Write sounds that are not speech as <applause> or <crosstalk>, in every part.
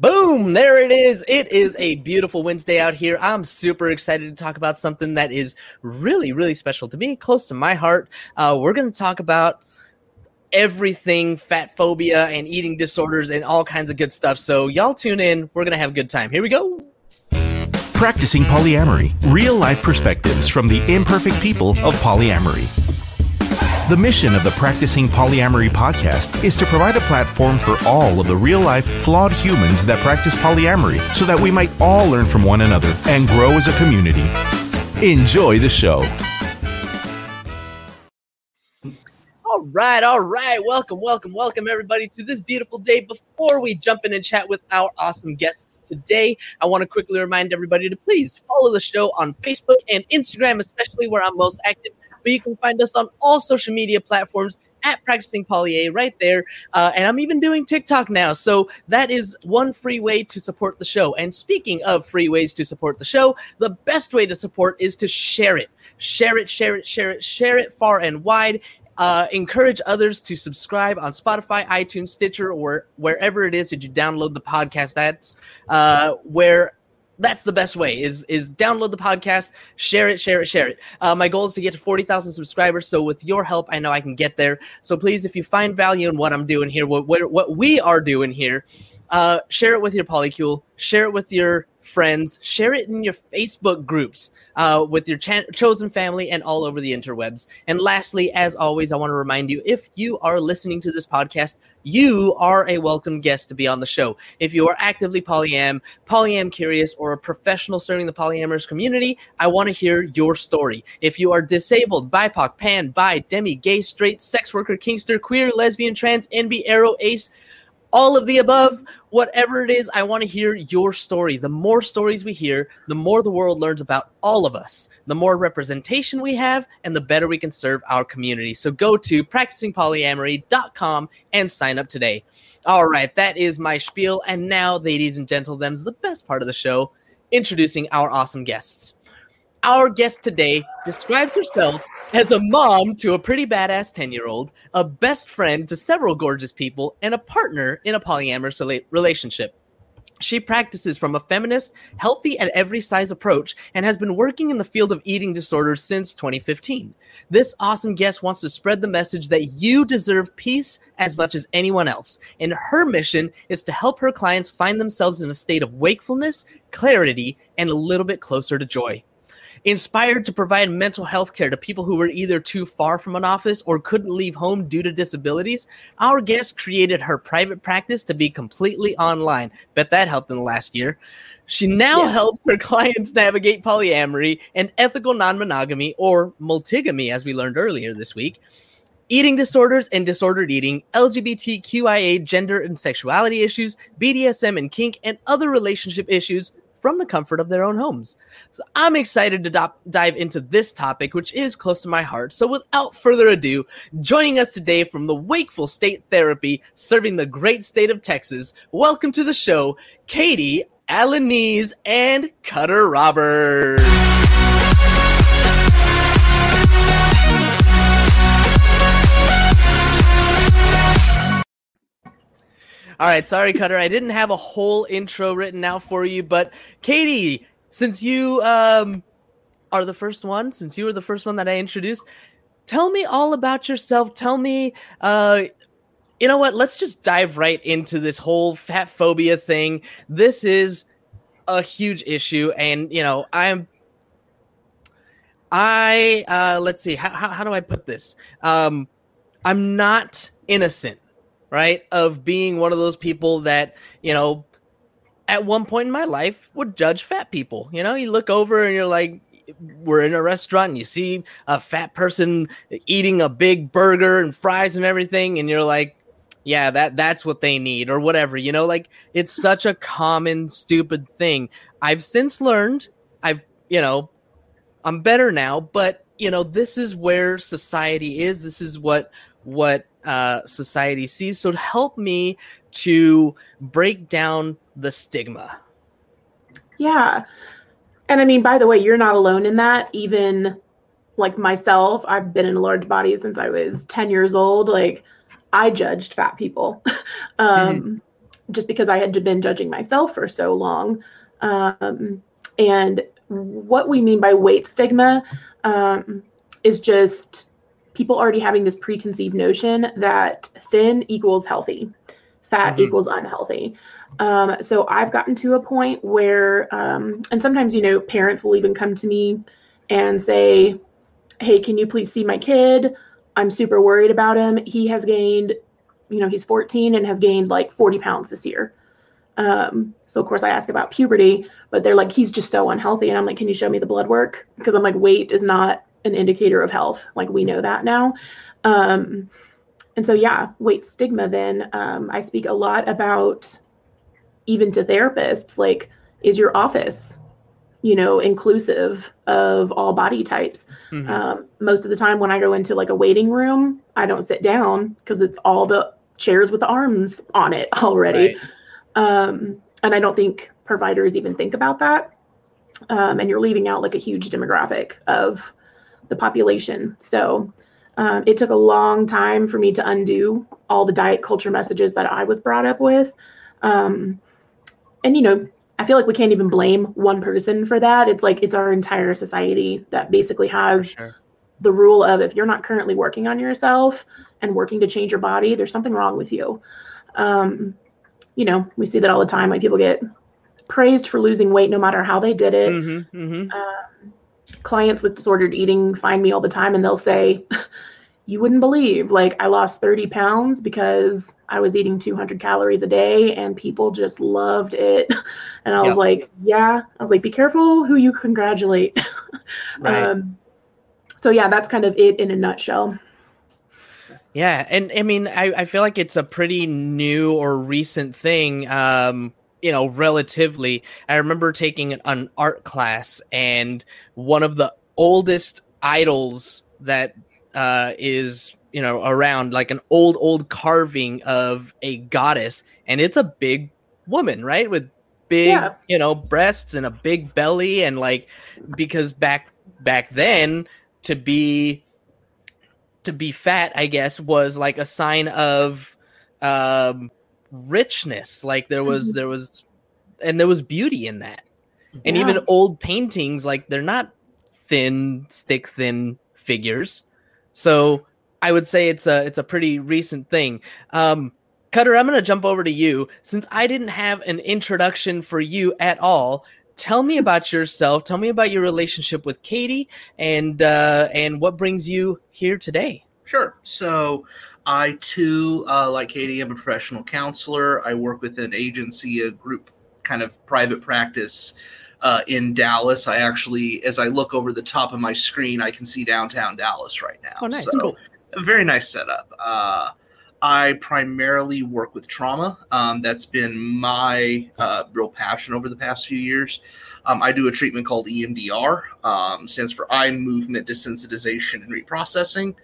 Boom, there it is. It is a beautiful Wednesday out here. I'm super excited to talk about something that is really, really special to me, close to my heart. Uh, we're going to talk about everything fat phobia and eating disorders and all kinds of good stuff. So, y'all tune in. We're going to have a good time. Here we go. Practicing Polyamory Real life perspectives from the imperfect people of polyamory. The mission of the Practicing Polyamory podcast is to provide a platform for all of the real life, flawed humans that practice polyamory so that we might all learn from one another and grow as a community. Enjoy the show. All right, all right. Welcome, welcome, welcome, everybody, to this beautiful day. Before we jump in and chat with our awesome guests today, I want to quickly remind everybody to please follow the show on Facebook and Instagram, especially where I'm most active but you can find us on all social media platforms at practicing poly right there. Uh, and i'm even doing tiktok now. So that is one free way to support the show. And speaking of free ways to support the show the best way to support is to share it. Share it share it share it share it far and wide. Uh, encourage others to subscribe on Spotify, iTunes, Stitcher, or wherever it is that you download the podcast. That's uh, where that's the best way is is download the podcast share it share it share it. Uh, my goal is to get to 40000 subscribers so with your help i know i can get there. So please if you find value in what i'm doing here what, what, what we are doing here uh, share it with your polycule share it with your friends, share it in your Facebook groups uh, with your chosen family and all over the interwebs. And lastly, as always, I want to remind you if you are listening to this podcast, you are a welcome guest to be on the show. If you are actively polyam, polyam curious, or a professional serving the polyamorous community, I want to hear your story. If you are disabled, BIPOC, pan, bi, demi, gay, straight, sex worker, kinkster, queer, lesbian, trans, NB, aro, ace, all of the above, whatever it is, I want to hear your story. The more stories we hear, the more the world learns about all of us, the more representation we have, and the better we can serve our community. So go to practicingpolyamory.com and sign up today. All right, that is my spiel. And now, ladies and gentlemen, the best part of the show introducing our awesome guests. Our guest today describes herself as a mom to a pretty badass 10 year old, a best friend to several gorgeous people, and a partner in a polyamorous relationship. She practices from a feminist, healthy at every size approach and has been working in the field of eating disorders since 2015. This awesome guest wants to spread the message that you deserve peace as much as anyone else. And her mission is to help her clients find themselves in a state of wakefulness, clarity, and a little bit closer to joy inspired to provide mental health care to people who were either too far from an office or couldn't leave home due to disabilities, our guest created her private practice to be completely online. Bet that helped in the last year. She now yeah. helps her <laughs> clients navigate polyamory and ethical non monogamy or multigamy, as we learned earlier this week eating disorders and disordered eating, LGBTQIA gender and sexuality issues, BDSM and kink, and other relationship issues from the comfort of their own homes. So I'm excited to do- dive into this topic, which is close to my heart. So without further ado, joining us today from the Wakeful State Therapy, serving the great state of Texas, welcome to the show, Katie, Alanese, and Cutter Roberts. All right, sorry, Cutter. I didn't have a whole intro written out for you, but Katie, since you um, are the first one, since you were the first one that I introduced, tell me all about yourself. Tell me, uh, you know what? Let's just dive right into this whole fat phobia thing. This is a huge issue, and you know, I'm. I uh, let's see how, how, how do I put this? Um, I'm not innocent right? Of being one of those people that, you know, at one point in my life would judge fat people. You know, you look over and you're like, we're in a restaurant and you see a fat person eating a big burger and fries and everything, and you're like, yeah, that that's what they need or whatever. You know, like it's such a common stupid thing. I've since learned, I've, you know, I'm better now, but you know, this is where society is. This is what what uh, society sees. So help me to break down the stigma. Yeah. And I mean, by the way, you're not alone in that. Even like myself, I've been in a large body since I was 10 years old. Like, I judged fat people. <laughs> um, mm-hmm. just because I had been judging myself for so long. Um, and what we mean by weight stigma um, is just people already having this preconceived notion that thin equals healthy, fat mm-hmm. equals unhealthy. Um, so I've gotten to a point where, um, and sometimes, you know, parents will even come to me and say, Hey, can you please see my kid? I'm super worried about him. He has gained, you know, he's 14 and has gained like 40 pounds this year. Um, so of course I ask about puberty, but they're like, he's just so unhealthy. And I'm like, can you show me the blood work? Because I'm like, weight is not an indicator of health. Like we know that now. Um, and so yeah, weight stigma. Then um, I speak a lot about even to therapists, like, is your office, you know, inclusive of all body types? Mm-hmm. Um, most of the time when I go into like a waiting room, I don't sit down because it's all the chairs with the arms on it already. Right. Um, and I don't think providers even think about that. Um, and you're leaving out like a huge demographic of the population. So um, it took a long time for me to undo all the diet culture messages that I was brought up with. Um, and, you know, I feel like we can't even blame one person for that. It's like it's our entire society that basically has sure. the rule of if you're not currently working on yourself and working to change your body, there's something wrong with you. Um, you know, we see that all the time. Like people get praised for losing weight no matter how they did it. Mm-hmm, mm-hmm. Um, clients with disordered eating find me all the time and they'll say, <laughs> You wouldn't believe, like, I lost 30 pounds because I was eating 200 calories a day and people just loved it. <laughs> And I was yep. like, Yeah. I was like, Be careful who you congratulate. <laughs> right. Um, so, yeah, that's kind of it in a nutshell. Yeah, and I mean, I, I feel like it's a pretty new or recent thing. Um, you know, relatively. I remember taking an art class, and one of the oldest idols that uh, is you know around, like an old old carving of a goddess, and it's a big woman, right, with big yeah. you know breasts and a big belly, and like because back back then to be to be fat, I guess, was like a sign of um, richness. Like there was, mm-hmm. there was, and there was beauty in that. And yeah. even old paintings, like they're not thin, stick thin figures. So I would say it's a it's a pretty recent thing. Um, Cutter, I'm going to jump over to you since I didn't have an introduction for you at all tell me about yourself. Tell me about your relationship with Katie and uh, and what brings you here today. Sure. So I too, uh, like Katie, am a professional counselor. I work with an agency, a group kind of private practice uh, in Dallas. I actually, as I look over the top of my screen, I can see downtown Dallas right now. Oh, nice. So, cool. Very nice setup. Uh, I primarily work with trauma. Um, that's been my uh, real passion over the past few years. Um, I do a treatment called EMDR, um, stands for eye movement desensitization and reprocessing,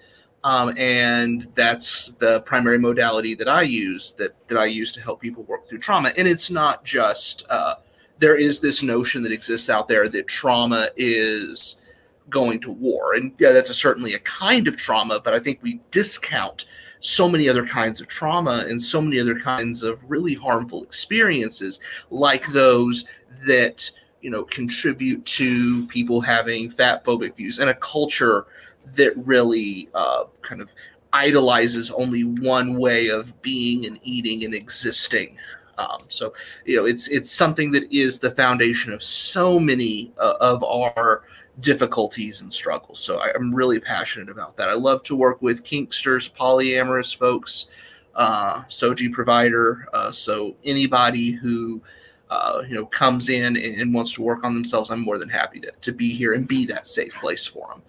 um, and that's the primary modality that I use that that I use to help people work through trauma. And it's not just uh, there is this notion that exists out there that trauma is going to war, and yeah, that's a, certainly a kind of trauma, but I think we discount so many other kinds of trauma and so many other kinds of really harmful experiences like those that you know contribute to people having fat phobic views and a culture that really uh, kind of idolizes only one way of being and eating and existing um, so you know it's it's something that is the foundation of so many uh, of our difficulties and struggles. So I, am really passionate about that. I love to work with kinksters, polyamorous folks, uh, SOGI provider. Uh, so anybody who uh, you know comes in and, and, wants to work on themselves, I'm more than happy to, to be here and be that safe place for them.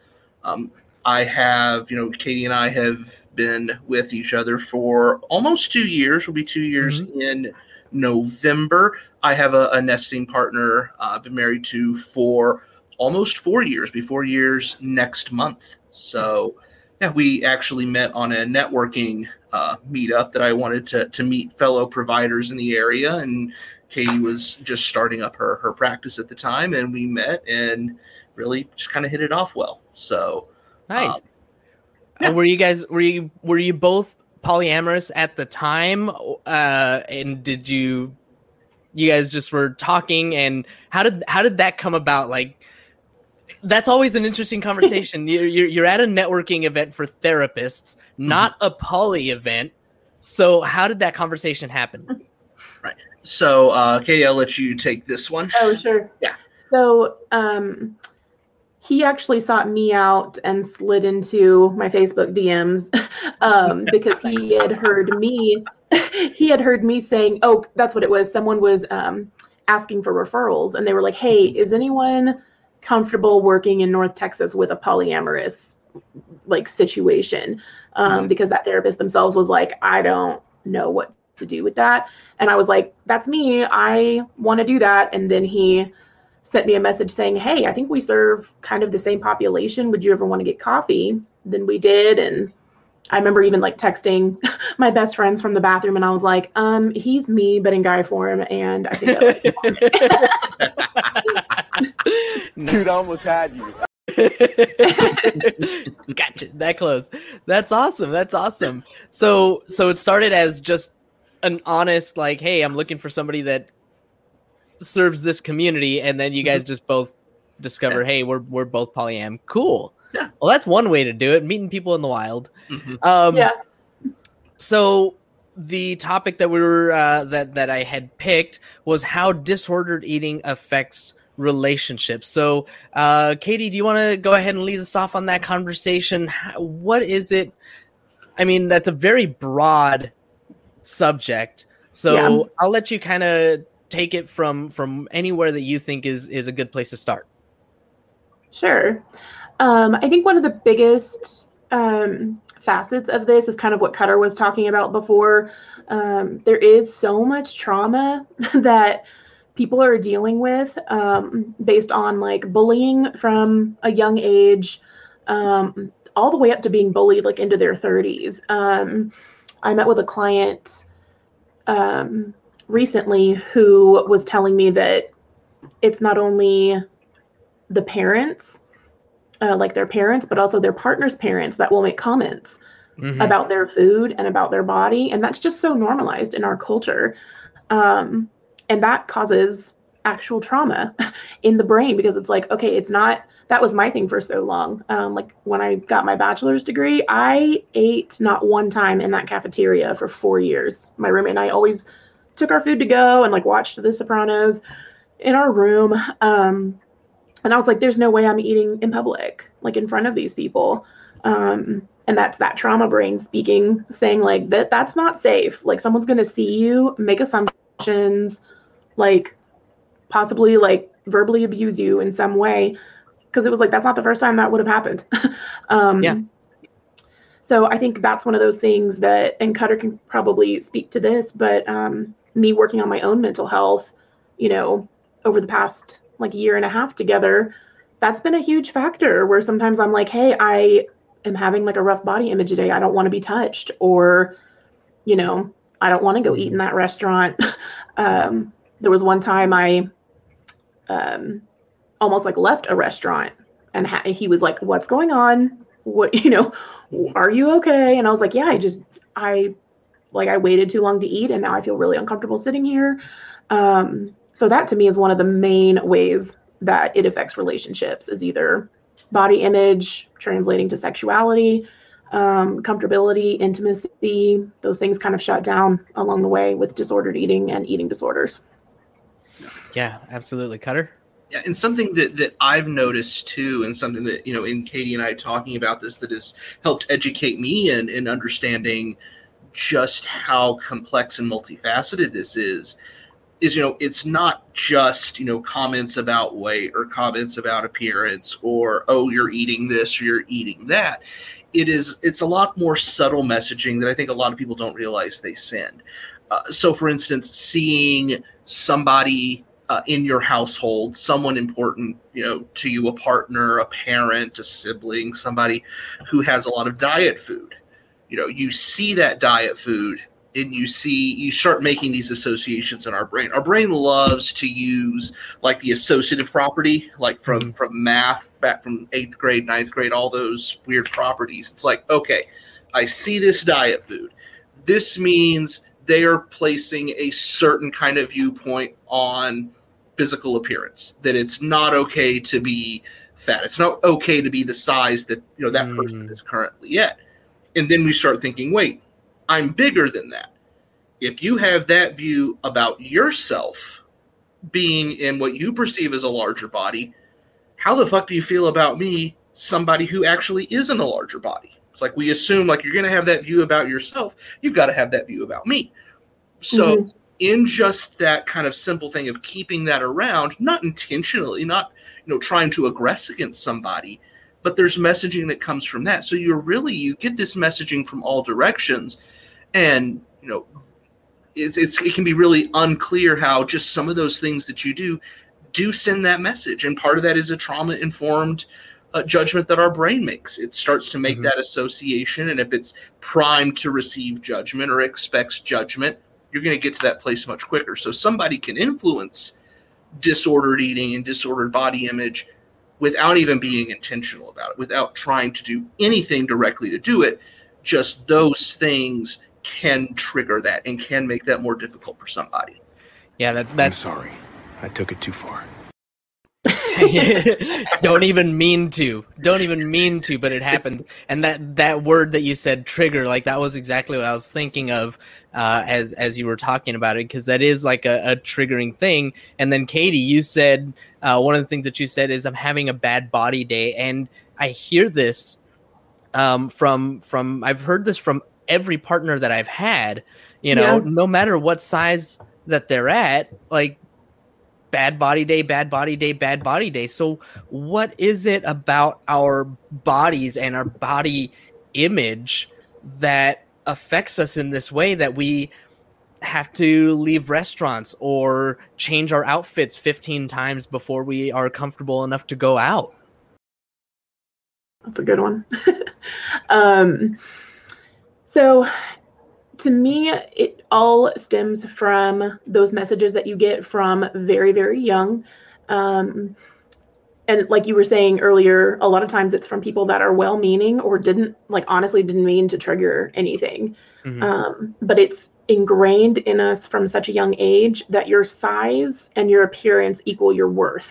Um, I have, you know, Katie and I have been with each other for almost two years. Will be two years mm-hmm. in November. I have a, a nesting partner uh, I've been married to for almost four years, be four years next month. So, yeah, we actually met on a networking uh, meetup that I wanted to to meet fellow providers in the area, and Katie was just starting up her her practice at the time, and we met and really just kind of hit it off well. So nice. Um, yeah. were you guys were you were you both polyamorous at the time, uh, and did you you guys just were talking and how did how did that come about? Like that's always an interesting conversation. <laughs> you're, you're you're at a networking event for therapists, not a poly event. So how did that conversation happen? <laughs> Right. So, uh, Katie, I'll let you take this one. Oh, sure. Yeah. So, um, he actually sought me out and slid into my Facebook DMs <laughs> um, <laughs> because he had heard me. <laughs> he had heard me saying, "Oh, that's what it was." Someone was um, asking for referrals, and they were like, "Hey, is anyone comfortable working in North Texas with a polyamorous like situation?" Um, Mhm. Because that therapist themselves was like, "I don't know what to do with that," and I was like, "That's me. I want to do that." And then he sent me a message saying, Hey, I think we serve kind of the same population. Would you ever want to get coffee? Then we did. And I remember even like texting <laughs> my best friends from the bathroom and I was like, um, he's me, but in guy form. And I think I like. <laughs> <laughs> Dude, I almost had you. gotcha. That close. That's awesome. That's awesome. So so it started as just an honest like, hey, I'm looking for somebody that serves this community, and then you guys just both discover, hey, we're we're both polyam. Cool. Yeah. Well, that's one way to do it. Meeting people in the wild. Mhm. Um, yeah. So the topic that we were uh, that that I had picked was how disordered eating affects relationships. So, uh, Katie, do you want to go ahead and lead us off on that conversation? How- What is it? I mean, that's a very broad subject. So Yeah. I'll let you kind of take it from from anywhere that you think is is a good place to start. Sure. Um, I think one of the biggest um, facets of this is kind of what Cutter was talking about before. Um, there is so much trauma <laughs> that people are dealing with um, based on like bullying from a young age, um, all the way up to being bullied like into their 30s. Um, I met with a client um, recently who was telling me that it's not only the parents, uh, like their parents, but also their partner's parents that will make comments Mhm. about their food and about their body. And that's just so normalized in our culture. Um, and that causes actual trauma <laughs> in the brain because it's like, okay, it's not, that was my thing for so long. Um, like when I got my bachelor's degree, I ate not one time in that cafeteria for four years. My roommate and I always took our food to go and like watched The Sopranos in our room. Um, and I was like, there's no way I'm eating in public, like in front of these people. Um, and that's that trauma brain speaking, saying like that that's not safe. Like someone's gonna see you, make assumptions, like possibly like verbally abuse you in some way. Cause it was like that's not the first time that would have happened. <laughs> um Yeah. so I think that's one of those things that and Cutter can probably speak to this, but um me working on my own mental health, you know, over the past like year and a half together, that's been a huge factor where sometimes I'm like, hey, I am having like a rough body image today. I don't want to be touched, or, you know, I don't want to go eat in that restaurant. <laughs> um, there was one time I um, almost like left a restaurant and ha- he was like, what's going on? What, <laughs> you know, are you okay? And I was like, yeah, I just, I like, I waited too long to eat and now I feel really uncomfortable sitting here. Um, so that to me is one of the main ways that it affects relationships is either body image translating to sexuality um, comfortability intimacy those things kind of shut down along the way with disordered eating and eating disorders Yeah, absolutely. Cutter. Yeah, and something that, that I've noticed too, and something that, you know, in Katie and I talking about this that has helped educate me in, in understanding just how complex and multifaceted this is, is, you know, it's not just, you know, comments about weight or comments about appearance or, oh, you're eating this or you're eating that. It is, it's a lot more subtle messaging that I think a lot of people don't realize they send. Uh, so, for instance, seeing somebody uh, in your household, someone important, you know, to you, a partner, a parent, a sibling, somebody who has a lot of diet food. You know, you see that diet food and you see, you start making these associations in our brain. Our brain loves to use like the associative property, like from, from math, back from eighth grade, ninth grade, all those weird properties. It's like, okay, I see this diet food. this means they are placing a certain kind of viewpoint on physical appearance that it's not okay to be fat it's not okay to be the size that you know that person Mm. is currently at and then we start thinking wait i'm bigger than that. If you have that view about yourself being in what you perceive as a larger body how the fuck do you feel about me somebody who actually is in a larger body? It's like we assume like you're going to have that view about yourself you've got to have that view about me. So Mhm. in just that kind of simple thing of keeping that around not intentionally not you know trying to aggress against somebody but there's messaging that comes from that. So you're really you get this messaging from all directions. And you know it's, it's it can be really unclear how just some of those things that you do do send that message. And part of that is a trauma informed uh, judgment that our brain makes. It starts to make Mhm. that association. And if it's primed to receive judgment or expects judgment you're going to get to that place much quicker. So somebody can influence disordered eating and disordered body image without even being intentional about it without trying to do anything directly to do it just those things can trigger that and can make that more difficult for somebody Yeah, that I'm sorry. I took it too far. <laughs> don't even mean to. Don't even mean to but it happens. And that that word that you said trigger like that was exactly what i was thinking of uh, as as you were talking about it because that is like a, a triggering thing. And then katie you said uh, one of the things that you said is i'm having a bad body day. And i hear this um, from from i've heard this from every partner that i've had you know? Yeah. no matter what size that they're at like bad body day, bad body day, bad body day. So, what is it about our bodies and our body image that affects us in this way that we have to leave restaurants or change our outfits 15 times before we are comfortable enough to go out? That's a good one. <laughs> um, so, to me, it all stems from those messages that you get from very, very young. Um, and like you were saying earlier, a lot of times it's from people that are well meaning or didn't, like, honestly didn't mean to trigger anything. Mhm. Um, but it's ingrained in us from such a young age that your size and your appearance equal your worth.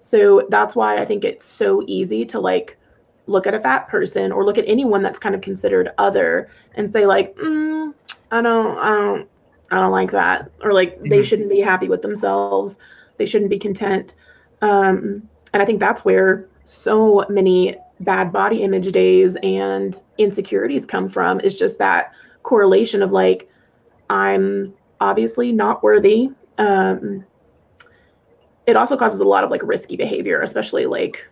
So that's why I think it's so easy to like look at a fat person or look at anyone that's kind of considered other and say like, mm, I don't, I don't, I don't like that, or like they Mhm. shouldn't be happy with themselves, they shouldn't be content. Um, and I think that's where so many bad body image days and insecurities come from. Is just that correlation of like, I'm obviously not worthy. Um, it also causes a lot of like risky behavior, especially like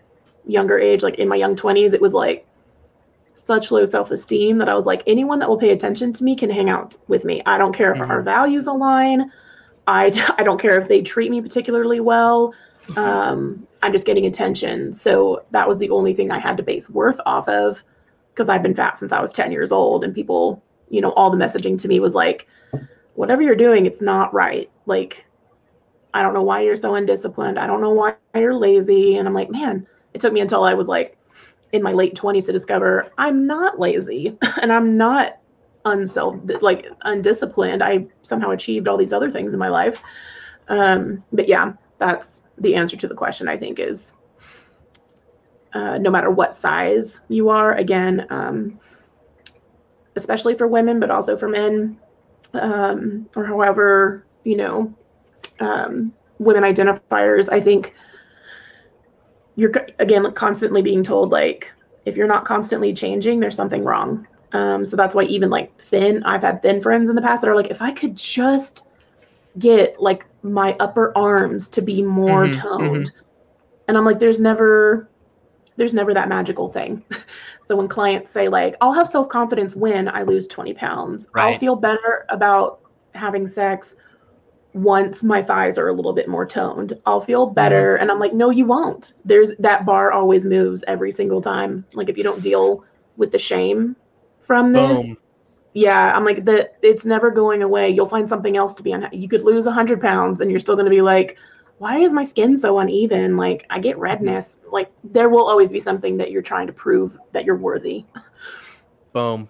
younger age, like in my young 20s, it was like such low self esteem that I was like, anyone that will pay attention to me can hang out with me. I don't care if our values align. I, <laughs> I don't care if they treat me particularly well. Um, I'm just getting attention. So that was the only thing I had to base worth off of because I've been fat since I was 10 years old. And people, you know, all the messaging to me was like, whatever you're doing, it's not right. Like, I don't know why you're so undisciplined. I don't know why you're lazy. And I'm like, man, it took me until I was like in my late 20s to discover I'm not lazy <laughs> and I'm not unself like undisciplined. I somehow achieved all these other things in my life. Um, but yeah, that's the answer to the question, I think, is uh, no matter what size you are, again, um, especially for women, but also for men, um, or however, you know, um, women identifiers, I think you're again constantly being told like if you're not constantly changing there's something wrong. Um, so that's why even like thin i've had thin friends in the past that are like if i could just get like my upper arms to be more Mhm, toned. And i'm like there's never there's never that magical thing. <laughs> So when clients say like i'll have self-confidence when i lose 20 pounds. I'll feel better about having sex once my thighs are a little bit more toned i'll feel better mm-hmm. and i'm like no you won't there's that bar always moves every single time like if you don't deal with the shame from this Boom. yeah i'm like that it's never going away you'll find something else to be on you could lose 100 pounds and you're still going to be like why is my skin so uneven like i get redness like there will always be something that you're trying to prove that you're worthy Boom.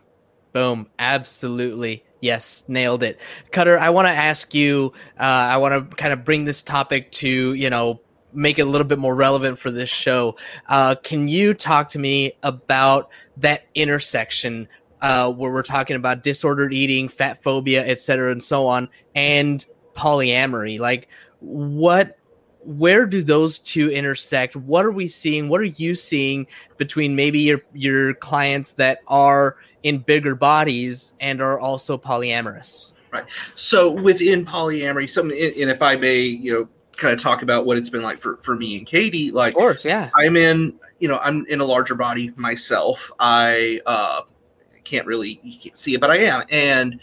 Boom. Absolutely. Yes, nailed it. Cutter, I want to ask you, uh, I want to kind of bring this topic to, you know, make it a little bit more relevant for this show. Uh, can you talk to me about that intersection uh, where we're talking about disordered eating, fat phobia, et cetera, and so on, and polyamory? Like, what where do those two intersect? What are we seeing? What are you seeing between maybe your your clients that are in bigger bodies and are also polyamorous? Right. So within polyamory something and if i may you know kind of talk about what it's been like for for me and katie like of course yeah. I'm in you know i'm in a larger body myself. I uh can't really can't see it but i am. And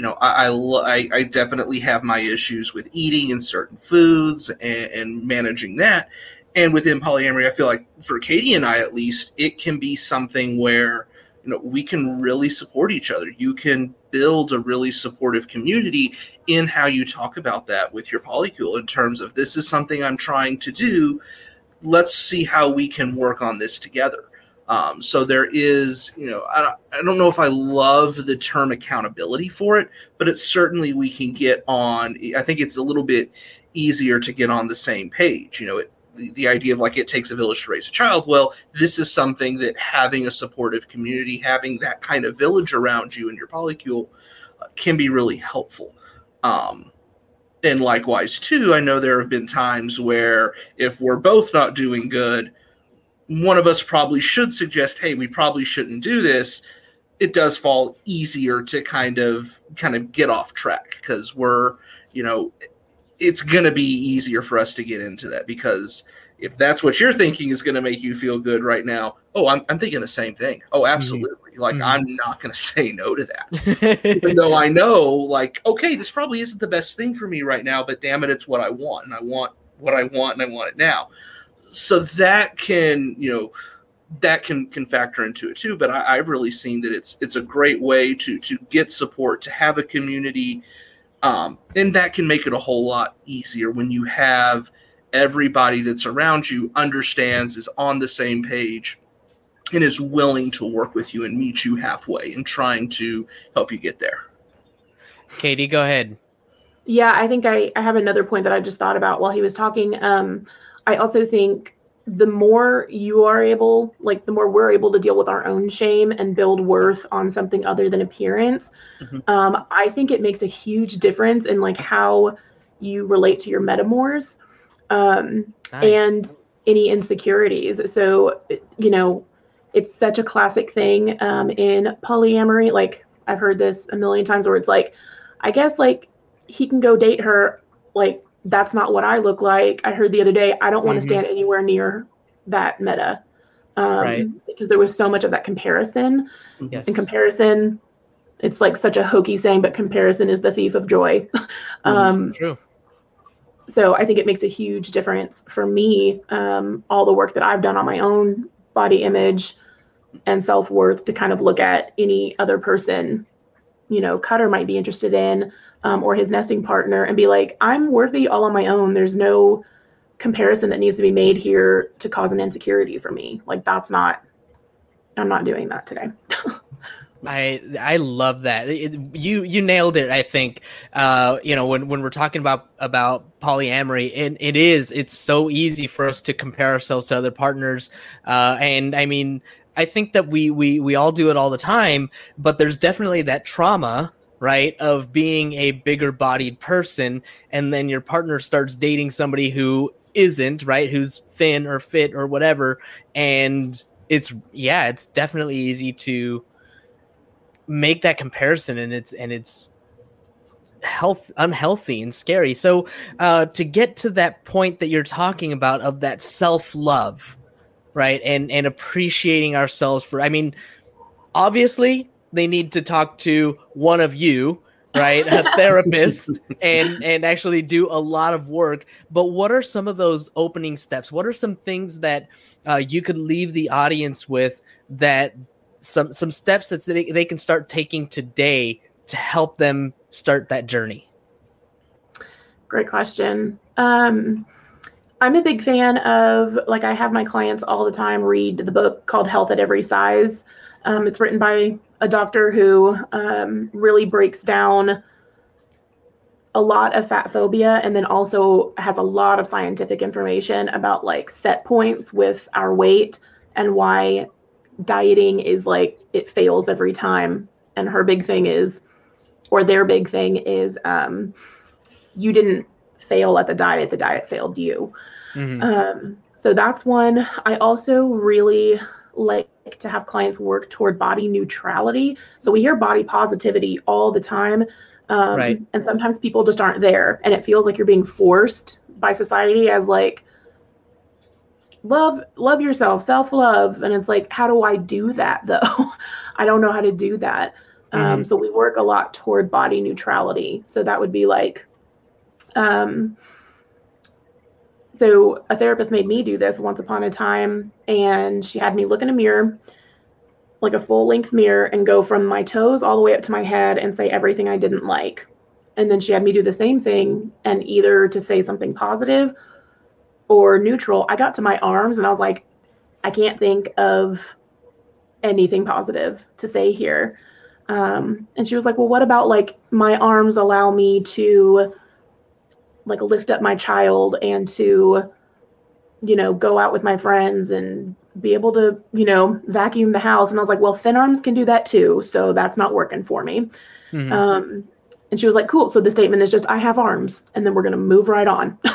you know, I, I, I definitely have my issues with eating and certain foods and, and managing that. And within polyamory, I feel like for Katie and I, at least, it can be something where you know we can really support each other. You can build a really supportive community in how you talk about that with your polycule in terms of this is something I'm trying to do. Let's see how we can work on this together. Um, so there is, you know, I, I don't know if I love the term accountability for it, but it's certainly we can get on. I think it's a little bit easier to get on the same page. You know, it, the, idea of like it takes a village to raise a child. Well, this is something that having a supportive community, having that kind of village around you and your polycule uh, can be really helpful. Um, and likewise, too, I know there have been times where if we're both not doing good, one of us probably should suggest, hey, we probably shouldn't do this, it does fall easier to kind of kind of get off track because we're, you know, it's going to be easier for us to get into that because if that's what you're thinking is going to make you feel good right now, oh, I'm, I'm thinking the same thing. Oh, mm-hmm. absolutely. Mm-hmm. Like, mm-hmm. I'm not going <laughs> to say no to that. <laughs> Even though I know, like, okay, this probably isn't the best thing for me right now, but damn it, it's what I want. And I want what I want and I want it now so that can you know that can can factor into it too but I, have really seen that it's it's a great way to to get support to have a community um, and that can make it a whole lot easier when you have everybody that's around you understands is on the same page and is willing to work with you and meet you halfway and trying to help you get there. Katie go ahead. Yeah i think i, I have another point that i just thought about while he was talking. Um, I also think the more you are able, like the more we're able to deal with our own shame and build worth on something other than appearance, mm-hmm. um, I think it makes a huge difference in like how you relate to your metamors um, nice. and any insecurities. So, you know, it's such a classic thing um, in polyamory. Like I've heard this a million times where it's like, I guess like he can go date her like that's not what I look like. I heard the other day, I don't want to mm-hmm. stand anywhere near that meta. Um, right. because there was so much of that comparison. Yes. And comparison, it's like such a hokey saying, but comparison is the thief of joy. Mm-hmm. <laughs> um, True. So I think it makes a huge difference for me, um, all the work that I've done on my own body image and self worth to kind of look at any other person, you know, Cutter might be interested in um, or his nesting partner and be like, I'm worthy all on my own. There's no comparison that needs to be made here to cause an insecurity for me. Like that's not, I'm not doing that today. <laughs> I I love that. It, you you nailed it. I think uh, you know when when we're talking about about polyamory, and it, it is it's so easy for us to compare ourselves to other partners. Uh, and I mean, I think that we we we all do it all the time. But there's definitely that trauma right of being a bigger bodied person and then your partner starts dating somebody who isn't right who's thin or fit or whatever and it's yeah it's definitely easy to make that comparison and it's and it's health unhealthy and scary. So uh to get to that point that you're talking about of that self-love right and and appreciating ourselves for i mean obviously they need to talk to one of you right? A <laughs> therapist and and actually do a lot of work. But what are some of those opening steps? What are some things that uh, you could leave the audience with that some some steps that they, they can start taking today to help them start that journey? Great question. Um i'm a big fan of like i have my clients all the time read the book called health at every size. Um, it's written by a doctor who um, really breaks down a lot of fat phobia and then also has a lot of scientific information about like set points with our weight and why dieting is like it fails every time. And her big thing is or their big thing is um, you didn't fail at the diet the diet failed you. Mhm. um, so that's one. I also really like to have clients work toward body neutrality. So we hear body positivity all the time um, Right. and sometimes people just aren't there and it feels like you're being forced by society as like love love yourself self love and it's like how do i do that <laughs> though? I don't know how to do that. Um, so we work a lot toward body neutrality. So that would be like um, so a therapist made me do this once upon a time and she had me look in a mirror like a full length mirror and go from my toes all the way up to my head and say everything i didn't like. And then she had me do the same thing and either to say something positive or neutral. I got to my arms and i was like i can't think of anything positive to say here. Um, and she was like well what about like my arms allow me to like lift up my child and to you know go out with my friends and be able to you know vacuum the house. And i was like well thin arms can do that too so that's not working for me. Mhm. um, and she was like cool. So the statement is just i have arms and then we're going to move right on. <laughs>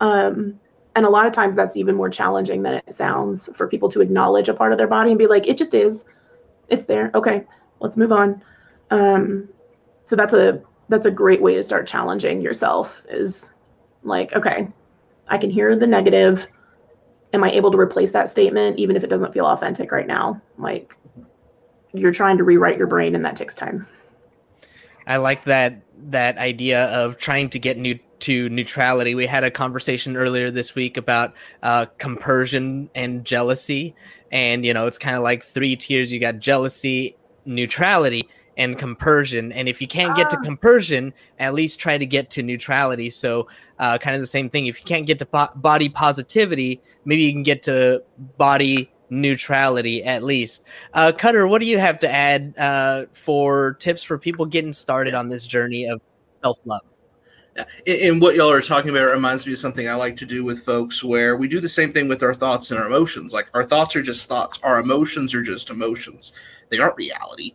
Um, and a lot of times that's even more challenging than it sounds for people to acknowledge a part of their body and be like it just is. It's there. Okay let's move on. Um, so that's a that's a great way to start challenging yourself is like okay i can hear the negative am i able to replace that statement even if it doesn't feel authentic right now like you're trying to rewrite your brain and that takes time I like that that idea of trying to get new to neutrality. We had a conversation earlier this week about uh, compersion and jealousy, and you know it's kind of like three tiers. You got jealousy, neutrality, and compersion. And if you can't get to Ah. compersion, at least try to get to neutrality. So, uh, kind of the same thing. If you can't get to po- body positivity, maybe you can get to body neutrality at least. Uh, Cutter, what do you have to add uh, for tips for people getting started on this journey of self love? Yeah. And and what y'all are talking about reminds me of something I like to do with folks where we do the same thing with our thoughts and our emotions. Like our thoughts are just thoughts, our emotions are just emotions. They aren't reality.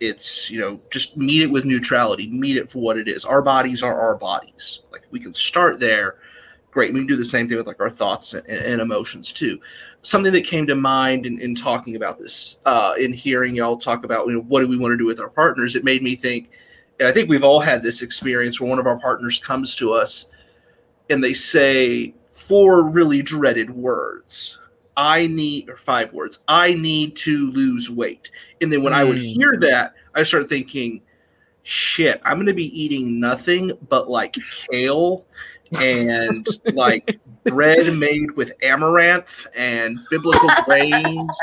It's, you know, just meet it with neutrality, meet it for what it is. Our bodies are our bodies. Like we can start there. Great. We can do the same thing with like our thoughts and, and emotions too. Something that came to mind in, in talking about this, uh, in hearing y'all talk about, you know, what do we want to do with our partners? It made me think, and I think we've all had this experience where one of our partners comes to us and they say four really dreaded words. I need, or five words, I need to lose weight. And then when I would Mm. hear that, I started thinking, shit, I'm going to be eating nothing but like kale and <laughs> like bread made with amaranth and biblical <laughs> grains.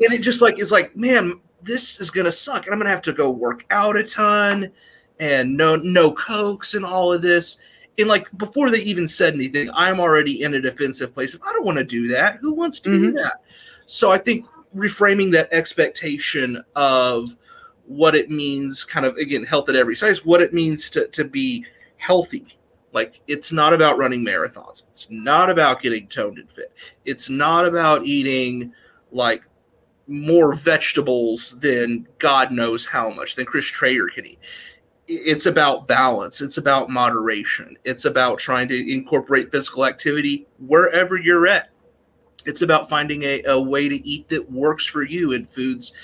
And it just like is like, man, this is gonna suck. And I'm gonna have to go work out a ton and no no cokes and all of this. And like before they even said anything, I'm already in a defensive place. If I don't want to do that, who wants to do Mhm. that? So I think reframing that expectation of what it means, kind of again, health at every size, what it means to to be healthy. Like it's not about running marathons. It's not about getting toned and fit. It's not about eating like more vegetables than God knows how much than Chris Traeger can eat. It's about balance. It's about moderation. It's about trying to incorporate physical activity wherever you're at. It's about finding a, a way to eat that works for you in foods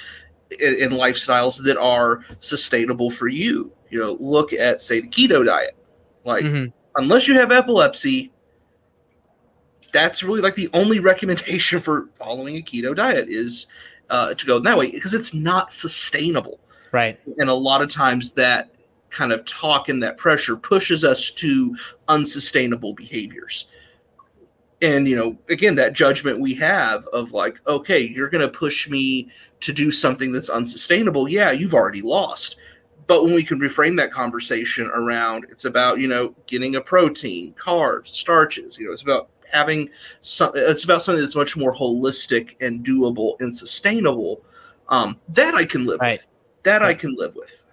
and, and lifestyles that are sustainable for you. You know, look at say the keto diet. Like Mhm. unless you have epilepsy, that's really like the only <laughs> recommendation for following a keto diet is uh, to go that way because it's not sustainable. Right. And a lot of times that kind of talk and that pressure pushes us to unsustainable behaviors. And, you know, again, that judgment we have of like, okay, you're going to push me to do something that's unsustainable. Yeah, you've already lost. But when we can reframe that conversation around, it's about, you know, getting a protein, carbs, starches, you know, it's about having some, it's about something that's much more holistic and doable and sustainable. Um, that I can live Right. with. that I can live with.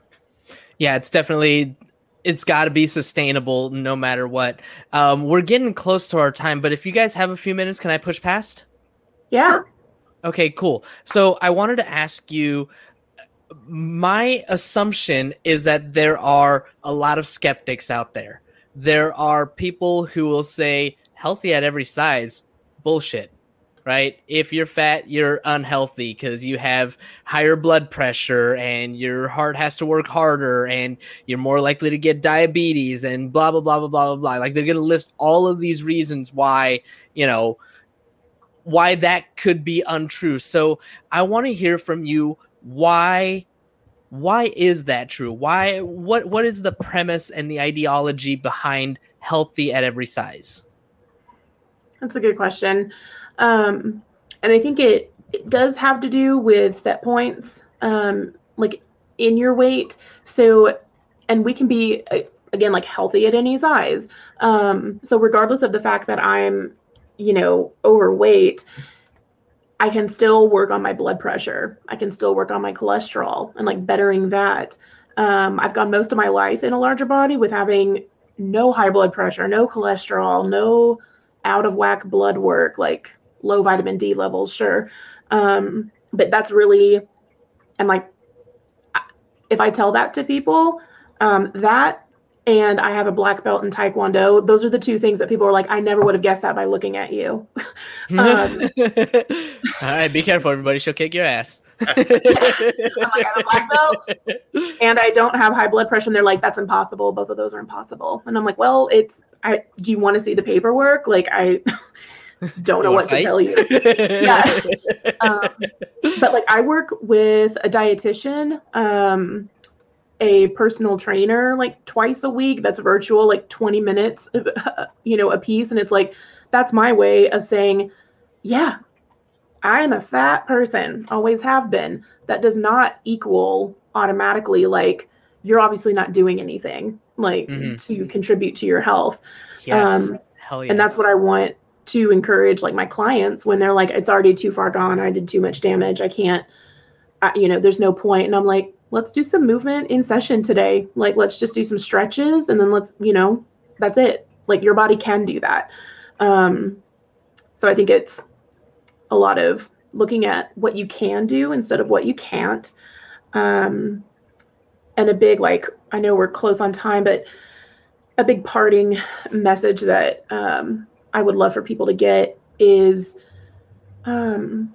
Yeah, it's definitely it's got to be sustainable no matter what. Um, we're getting close to our time, but if you guys have a few minutes, can I push past? Yeah. Okay, cool. So I wanted to ask you my assumption is that there are a lot of skeptics out there. There are people who will say healthy at every size, bullshit, right? If you're fat, you're unhealthy because you have higher blood pressure and your heart has to work harder and you're more likely to get diabetes and blah, blah, blah, blah, blah, blah. Like they're going to list all of these reasons why, you know, why that could be untrue. So I want to hear from you why why is that true? Why what what is the premise and the ideology behind healthy at every size? That's a good question. Um, and I think it, it does have to do with set points, um, like in your weight. So, and we can be, again, like healthy at any size. Um, so, regardless of the fact that I'm, you know, overweight, I can still work on my blood pressure. I can still work on my cholesterol and like bettering that. Um, I've gone most of my life in a larger body with having no high blood pressure, no cholesterol, no out of whack blood work, like low vitamin D levels, sure. Um, but that's really, and like, if I tell that to people, um, that and I have a black belt in Taekwondo. Those are the two things that people are like, I never would have guessed that by looking at you. <laughs> um, All right, be careful, everybody. She'll kick your ass. <laughs> I'm like, I have a black belt and I don't have high blood pressure. And they're like, that's impossible. Both of those are impossible. And I'm like, well, it's, I, do you want to see the paperwork? Like, I <laughs> don't know what fight? to tell you. yeah. <laughs> Um, but like, I work with a dietitian. Um, a personal trainer like twice a week that's virtual like 20 minutes <laughs> you know a piece and it's like that's my way of saying yeah i am a fat person always have been that does not equal automatically like you're obviously not doing anything like mm-hmm. to contribute to your health yes. um Hell yes. and that's what i want to encourage like my clients when they're like it's already too far gone i did too much damage i can't I, you know there's no point and i'm like let's do some movement in session today. Like, let's just do some stretches and then let's, you know, that's it. Like, your body can do that. Um, so I think it's a lot of looking at what you can do instead of what you can't. Um, and a big, like, I know we're close on time, but a big parting message that um, I would love for people to get is um,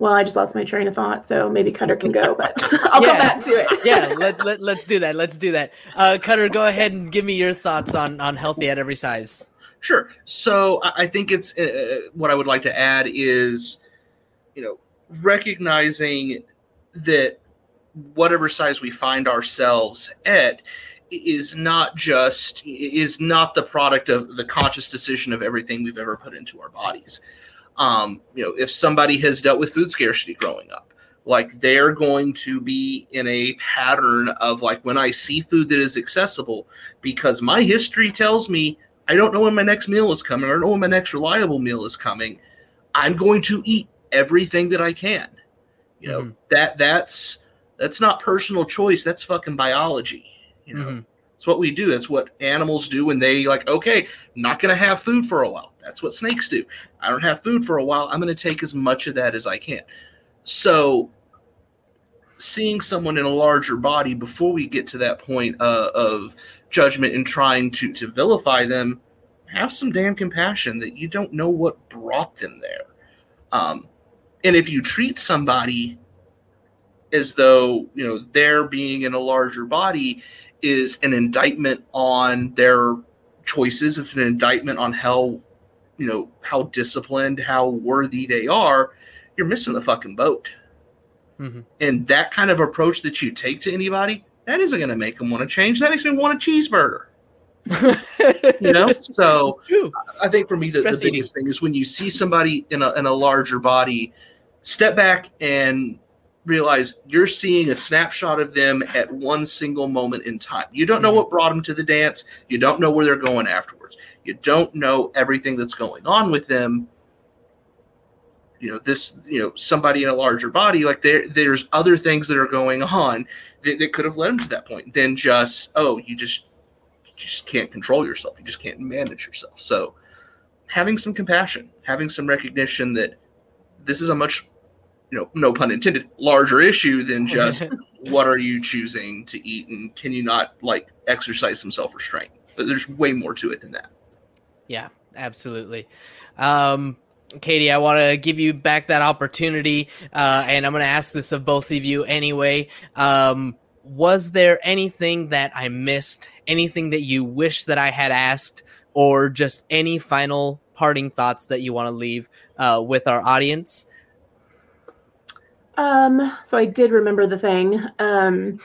well, I just lost my train of thought, so maybe Cutter can go, but <laughs> <laughs> I'll yeah. come back to it. yeah, <laughs> let, let, let's do that. Let's do that. Uh, Cutter, go ahead and give me your thoughts on, on healthy at every size. Sure. So I think it's uh, uh, what I would like to add is, you know, recognizing that whatever size we find ourselves at is not just is not the product of the conscious decision of everything we've ever put into our bodies um, you know, if somebody has dealt with food scarcity growing up, like they're going to be in a pattern of like when I see food that is accessible, because my history tells me I don't know when my next meal is coming, or I don't know when my next reliable meal is coming. I'm going to eat everything that I can. You know, mm-hmm. that that's that's not personal choice, that's fucking biology. You know. Mm-hmm. It's what we do. It's what animals do when they like, okay, not gonna have food for a while. That's what snakes do. I don't have food for a while. I'm gonna take as much of that as I can. So seeing someone in a larger body before we get to that point uh, of judgment and trying to to vilify them, have some damn compassion that you don't know what brought them there. Um, and if you treat somebody as though you know they're being in a larger body is an indictment on their choices. It's an indictment on how, you know, how disciplined, how worthy they are. You're missing the fucking boat. Mm-hmm. And that kind of approach that you take to anybody, that isn't going to make them want to change. That makes them want a cheeseburger. <laughs> you know, so I think for me the, the biggest thing is when you see somebody in a in a larger body, step back and realize you're seeing a snapshot of them at one single moment in time. You don't know mm-hmm. what brought them to the dance. You don't know where they're going afterwards. You don't know everything that's going on with them. you know this you know somebody in a larger body like there there's other things that are going on that, that could have led them to that point than just oh you just you just can't control yourself you just can't manage yourself so having some compassion having some recognition that this is a much you know no pun intended larger issue than <laughs> just what are you choosing to eat and can you not like exercise some self-restraint but there's way more to it than that yeah absolutely um Katie, I want to give you back that opportunity, uh, and I'm going to ask this of both of you anyway. Um, was there anything that I missed? Anything that you wish that I had asked, or just any final parting thoughts that you want to leave uh, with our audience? Um, so I did remember the thing. Um,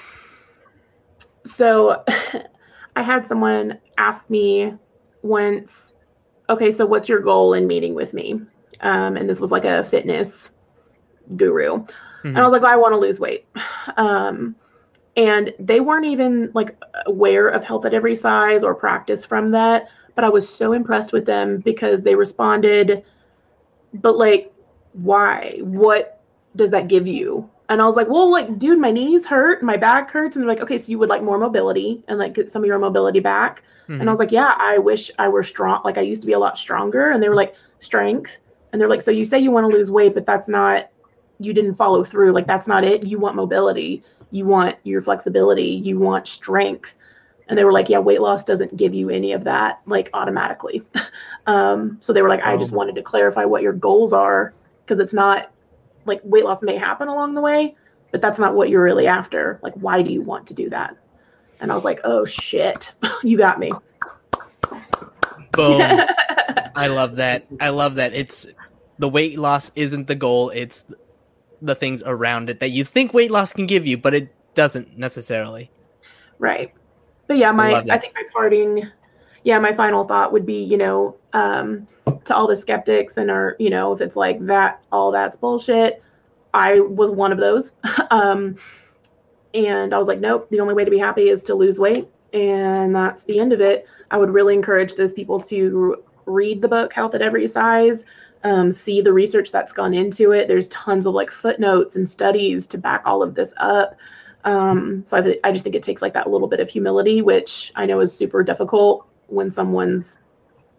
so <laughs> I had someone ask me once, okay, so what's your goal in meeting with me? um, and this was like a fitness guru. Mm-hmm. And I was like, well, I want to lose weight. <sighs> Um, and they weren't even like aware of health at every size or practice from that. But I was so impressed with them because they responded, but like, why? What does that give you? And I was like, well, like, dude, my knees hurt, my back hurts. And they're like, okay, so you would like more mobility and like get some of your mobility back. Mm-hmm. And I mm-hmm. was like, yeah, I wish I were strong. Like, I used to be a lot stronger. And they were like, strength and they're like so you say you want to lose weight but that's not you didn't follow through like that's not it you want mobility you want your flexibility you want strength and they were like yeah weight loss doesn't give you any of that like automatically <laughs> um, so they were like i just wanted to clarify what your goals are because it's not like weight loss may happen along the way but that's not what you're really after. Like why do you want to do that? And i was like oh shit. <laughs> You got me. Boom. <laughs> I love that. I love that. It's the weight loss isn't the goal. It's the things around it that you think weight loss can give you but it doesn't necessarily. Right. But yeah my I, I think my parting yeah my final thought would be you know um to all the skeptics and are you know if it's like that all that's bullshit i was one of those <laughs> um and i was like nope the only way to be happy is to lose weight and that's the end of it i would really encourage those people to read the book health at every size um, see the research that's gone into it. There's tons of like footnotes and studies to back all of this up. Um, so I, th- I just think it takes like that little bit of humility, which I know is super difficult when someone's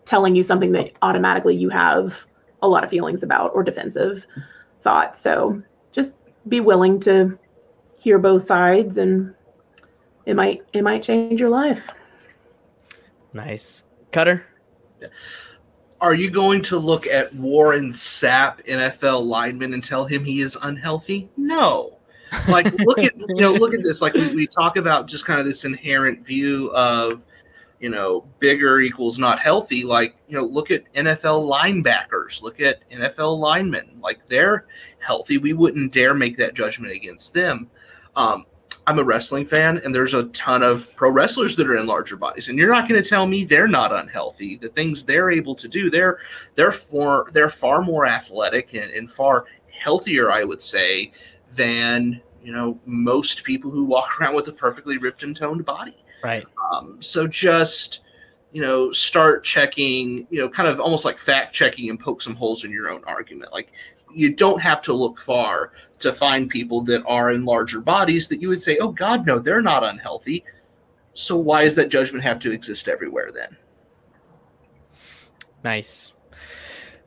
telling you something that automatically you have a lot of feelings about or defensive thoughts. So just be willing to hear both sides and it might it might change your life. Nice. Cutter. Are you going to look at Warren Sapp, NFL lineman, and tell him he is unhealthy? No. Like look at you know look at this. Like we, we talk about just kind of this inherent view of you know bigger equals not healthy. Like you know look at NFL linebackers, look at NFL linemen. Like they're healthy. We wouldn't dare make that judgment against them. Um, I'm a wrestling fan, and there's a ton of pro wrestlers that are in larger bodies, and you're not going to tell me they're not unhealthy. The things they're able to do, they're they're far they're far more athletic and, and far healthier, I would say, than you know most people who walk <laughs> around with a perfectly ripped and toned body. Right. Um, so just you know start checking you know kind of almost like fact checking and poke some holes in your own argument like you don't have to look far to find people that are in larger bodies that you would say, oh God, no, they're not unhealthy. So why does that judgment have to exist everywhere then? Nice.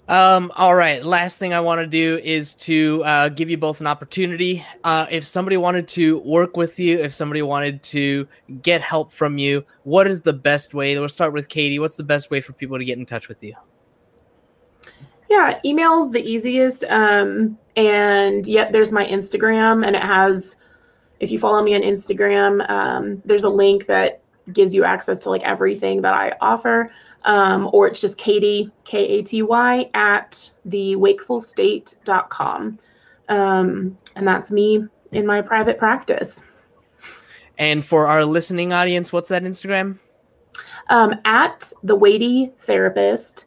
Um, all right. Last thing I want to do is to uh, give you both an opportunity. Uh, if somebody wanted to work with you, if somebody wanted to get help from you, what is the best way? We'll start with Katie. What's the best way for people to get in touch with you? Yeah, email's the easiest. Um, and yet there's my Instagram, and it has, if you follow me on Instagram, um, there's a link that gives you access to like everything that I offer. Um, or it's just Katy, K A T Y, at the wakefulstate.com. Um, and that's me in my private practice. And for our listening audience, what's that Instagram? Um, at the weighty therapist.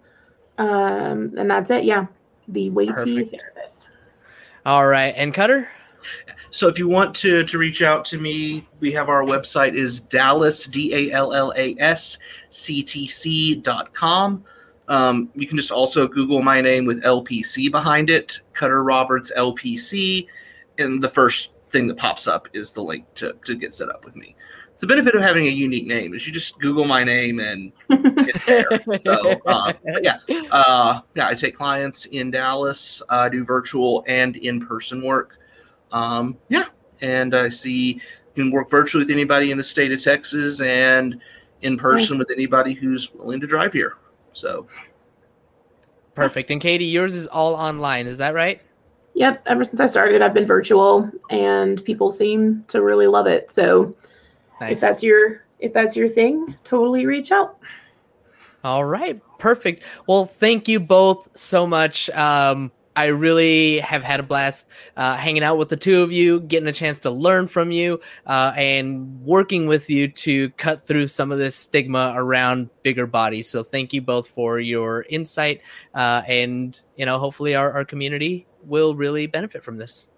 Um, and that's it. Yeah. The weighty Perfect. therapist. All right. And Cutter? So if you want to to reach out to me, we have our website is Dallas D A L L A S C T C dot com. Um, you can just also Google my name with LPC behind it, Cutter Roberts LPC, and the first thing that pops up is the link to to get set up with me. It's the benefit of having a unique name is you just Google my name and it's there. <laughs> so uh, yeah, uh, yeah, I take clients in Dallas, uh, do virtual and in person work. Um, yeah, and I see you can work virtually with anybody in the state of Texas and in person with anybody who's willing to drive here. So Perfect. And Katie, yours is all online. Is that right? Yep. Ever since I started, I've been virtual, and people seem to really love it. So Nice. if that's your if that's your thing, totally reach out. All right, perfect. Well, thank you both so much. Um, I really have had a blast uh, hanging out with the two of you, getting a chance to learn from you, uh, and working with you to cut through some of this stigma around bigger bodies. So, thank you both for your insight, uh, and you know, hopefully, our, our community will really benefit from this.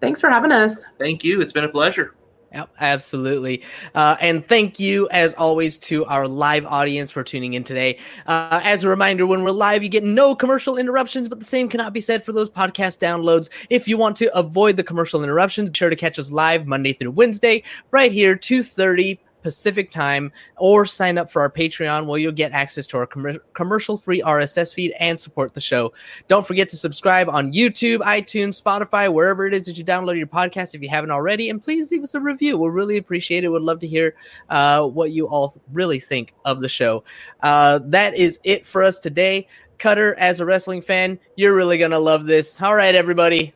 Thanks for having us. thank you. It's been a pleasure. Yep, absolutely. Uh, and thank you, as always, to our live audience for tuning in today. Uh, as a reminder, when we're live, you get no commercial interruptions, but the same cannot be said for those podcast downloads. If you want to avoid the commercial interruptions, be sure to catch us live Monday through Wednesday, right here, 2.30 Pacific time, or sign up for our Patreon where you'll get access to our com- commercial free RSS feed and support the show. Don't forget to subscribe on YouTube, iTunes, Spotify, wherever it is that you download your podcast if you haven't already. And please leave us a review. We'll really appreciate it. We'd love to hear uh, what you all really think of the show. Uh, that is it for us today. Cutter, as a wrestling fan, you're really going to love this. All right, everybody.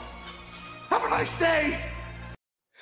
Have a nice day!